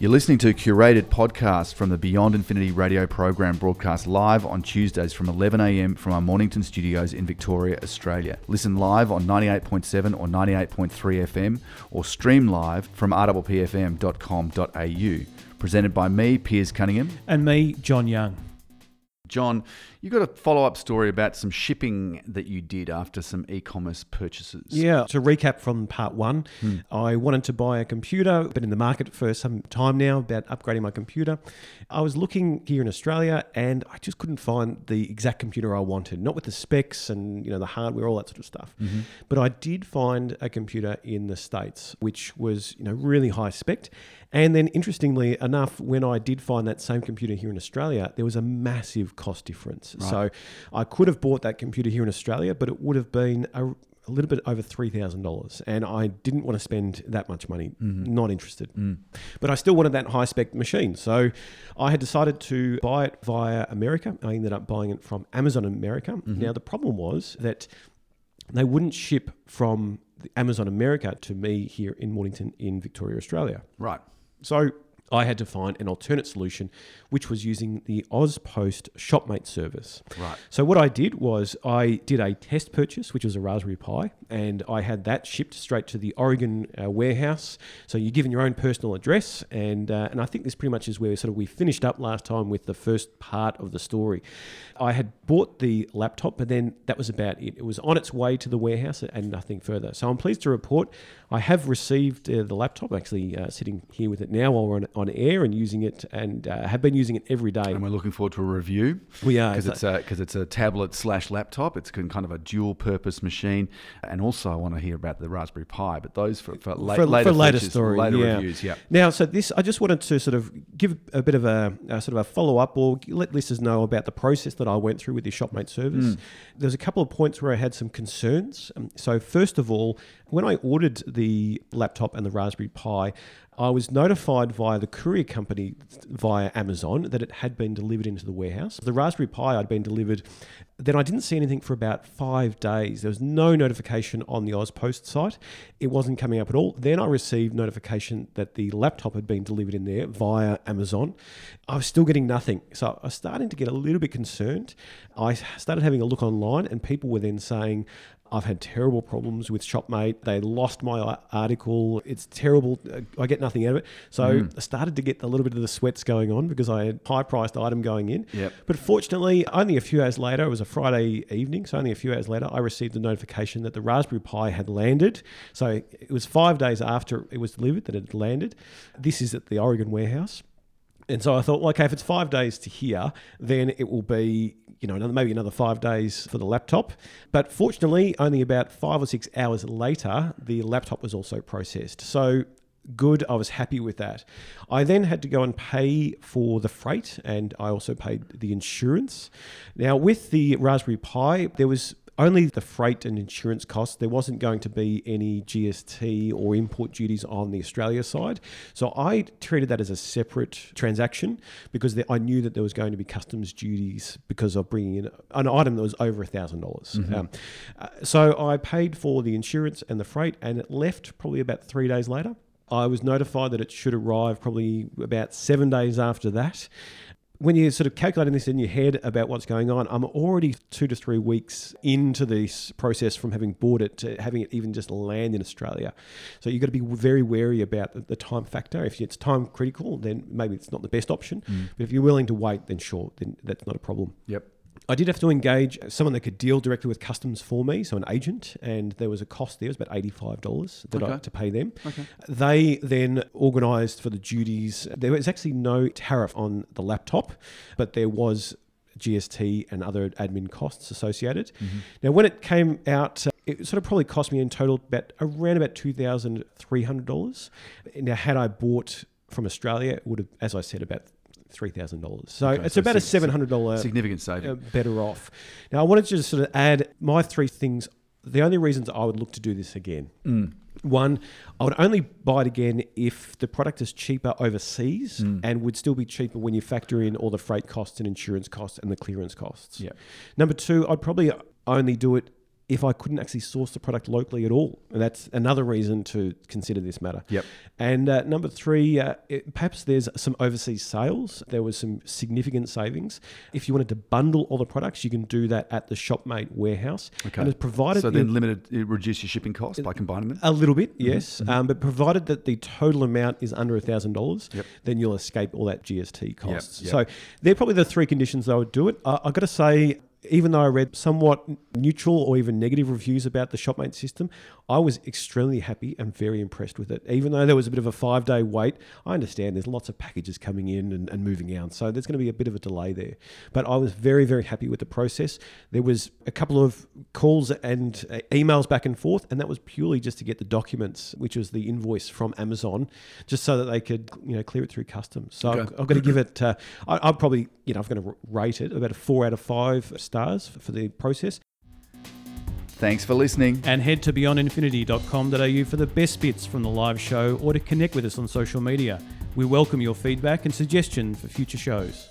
You're listening to a curated podcast from the Beyond Infinity radio program broadcast live on Tuesdays from 11am from our Mornington studios in Victoria, Australia. Listen live on 98.7 or 98.3 FM or stream live from rppfm.com.au. Presented by me, Piers Cunningham. And me, John Young. John, you got a follow up story about some shipping that you did after some e commerce purchases. Yeah, to recap from part one, hmm. I wanted to buy a computer, been in the market for some time now about upgrading my computer. I was looking here in Australia and I just couldn't find the exact computer I wanted, not with the specs and you know the hardware, all that sort of stuff. Mm-hmm. But I did find a computer in the States which was you know really high spec and then, interestingly enough, when I did find that same computer here in Australia, there was a massive cost difference. Right. So I could have bought that computer here in Australia, but it would have been a, a little bit over three thousand dollars, and I didn't want to spend that much money. Mm-hmm. Not interested, mm. but I still wanted that high spec machine. So I had decided to buy it via America. I ended up buying it from Amazon America. Mm-hmm. Now the problem was that they wouldn't ship from Amazon America to me here in Mornington in Victoria, Australia. Right. So I had to find an alternate solution, which was using the AusPost Shopmate service. Right. So what I did was I did a test purchase, which was a Raspberry Pi, and I had that shipped straight to the Oregon uh, warehouse. So you're given your own personal address, and uh, and I think this pretty much is where sort of we finished up last time with the first part of the story. I had bought the laptop, but then that was about it. It was on its way to the warehouse and nothing further. So I'm pleased to report I have received uh, the laptop, actually uh, sitting here with it now while we're on, on air and using it, and uh, have been using it every day. And we're looking forward to a review. We are because it's a because it's a tablet slash laptop. It's kind of a dual purpose machine, and also I want to hear about the Raspberry Pi. But those for, for, la- for later, for later stories, later yeah. reviews. Yeah. Now, so this I just wanted to sort of give a bit of a, a sort of a follow up or let listeners know about the process that I went through with the Shopmate service. Mm. There's a couple of points where I had some concerns. Um, so first of all, when I ordered the laptop and the Raspberry Pi, I was notified via the courier company via Amazon that it had been delivered into the warehouse. The Raspberry Pi had been delivered. Then I didn't see anything for about five days. There was no notification on the AusPost site. It wasn't coming up at all. Then I received notification that the laptop had been delivered in there via Amazon. I was still getting nothing. So I was starting to get a little bit concerned. I started having a look online, and people were then saying, I've had terrible problems with Shopmate. They lost my article. It's terrible. I get nothing out of it. So mm. I started to get a little bit of the sweats going on because I had high priced item going in. Yep. But fortunately, only a few hours later, it was a Friday evening, so only a few hours later, I received the notification that the Raspberry Pi had landed. So it was five days after it was delivered that it had landed. This is at the Oregon warehouse. And so I thought, well, okay, if it's five days to here, then it will be, you know, another, maybe another five days for the laptop. But fortunately, only about five or six hours later, the laptop was also processed. So good. I was happy with that. I then had to go and pay for the freight and I also paid the insurance. Now, with the Raspberry Pi, there was only the freight and insurance costs. There wasn't going to be any GST or import duties on the Australia side. So I treated that as a separate transaction because I knew that there was going to be customs duties because of bringing in an item that was over a $1,000. Mm-hmm. Um, uh, so I paid for the insurance and the freight, and it left probably about three days later. I was notified that it should arrive probably about seven days after that when you're sort of calculating this in your head about what's going on, I'm already two to three weeks into this process from having bought it to having it even just land in Australia. So you've got to be very wary about the, time factor. If it's time critical, then maybe it's not the best option. Mm. But if you're willing to wait, then sure, then that's not a problem. Yep. I did have to engage someone that could deal directly with customs for me, so an agent, and there was a cost there. It was about eighty-five dollars that okay. I had to pay them. Okay. They then organised for the duties. There was actually no tariff on the laptop, but there was GST and other admin costs associated. Mm-hmm. Now, when it came out, uh, it sort of probably cost me in total about around about two thousand three hundred dollars. Now, had I bought from Australia, it would have, as I said, about three thousand dollars. So okay, it's so about a seven hundred dollar significant saving. Uh, better off. Now I wanted to just sort of add my three things. The only reasons I would look to do this again. Mm. One, I would only buy it again if the product is cheaper overseas mm. and would still be cheaper when you factor in all the freight costs and insurance costs and the clearance costs. Yeah. Number two, I'd probably only do it if I couldn't actually source the product locally at all. And that's another reason to consider this matter. Yep. And uh, number three, uh, it, perhaps there's some overseas sales. There was some significant savings. If you wanted to bundle all the products, you can do that at the Shopmate warehouse. Okay. And it's provided So then limited, it reduce your shipping costs by combining them. a little bit, yes. Um, but provided that the total amount is under $1,000, Yep. then you'll escape all that GST costs. yep. So they're probably the three conditions I would do it. Uh, I've got to say, even though I read somewhat neutral or even negative reviews about the Shopmate system, I was extremely happy and very impressed with it. Even though there was a bit of a five day wait, I understand there's lots of packages coming in and, and moving out. So there's going to be a bit of a delay there. But I was very, very happy with the process. There was a couple of calls and uh, emails back and forth, and that was purely just to get the documents, which was the invoice from Amazon, just so that they could, you know, clear it through customs. So I'm, Okay. I've got to give it. Uh, I, I'll probably, you know, I'm going to rate it about a four out of five stars for the process. Thanks for listening. And head to beyondinfinity.com.au for the best bits from the live show or to connect with us on social media. We welcome your feedback and suggestion for future shows.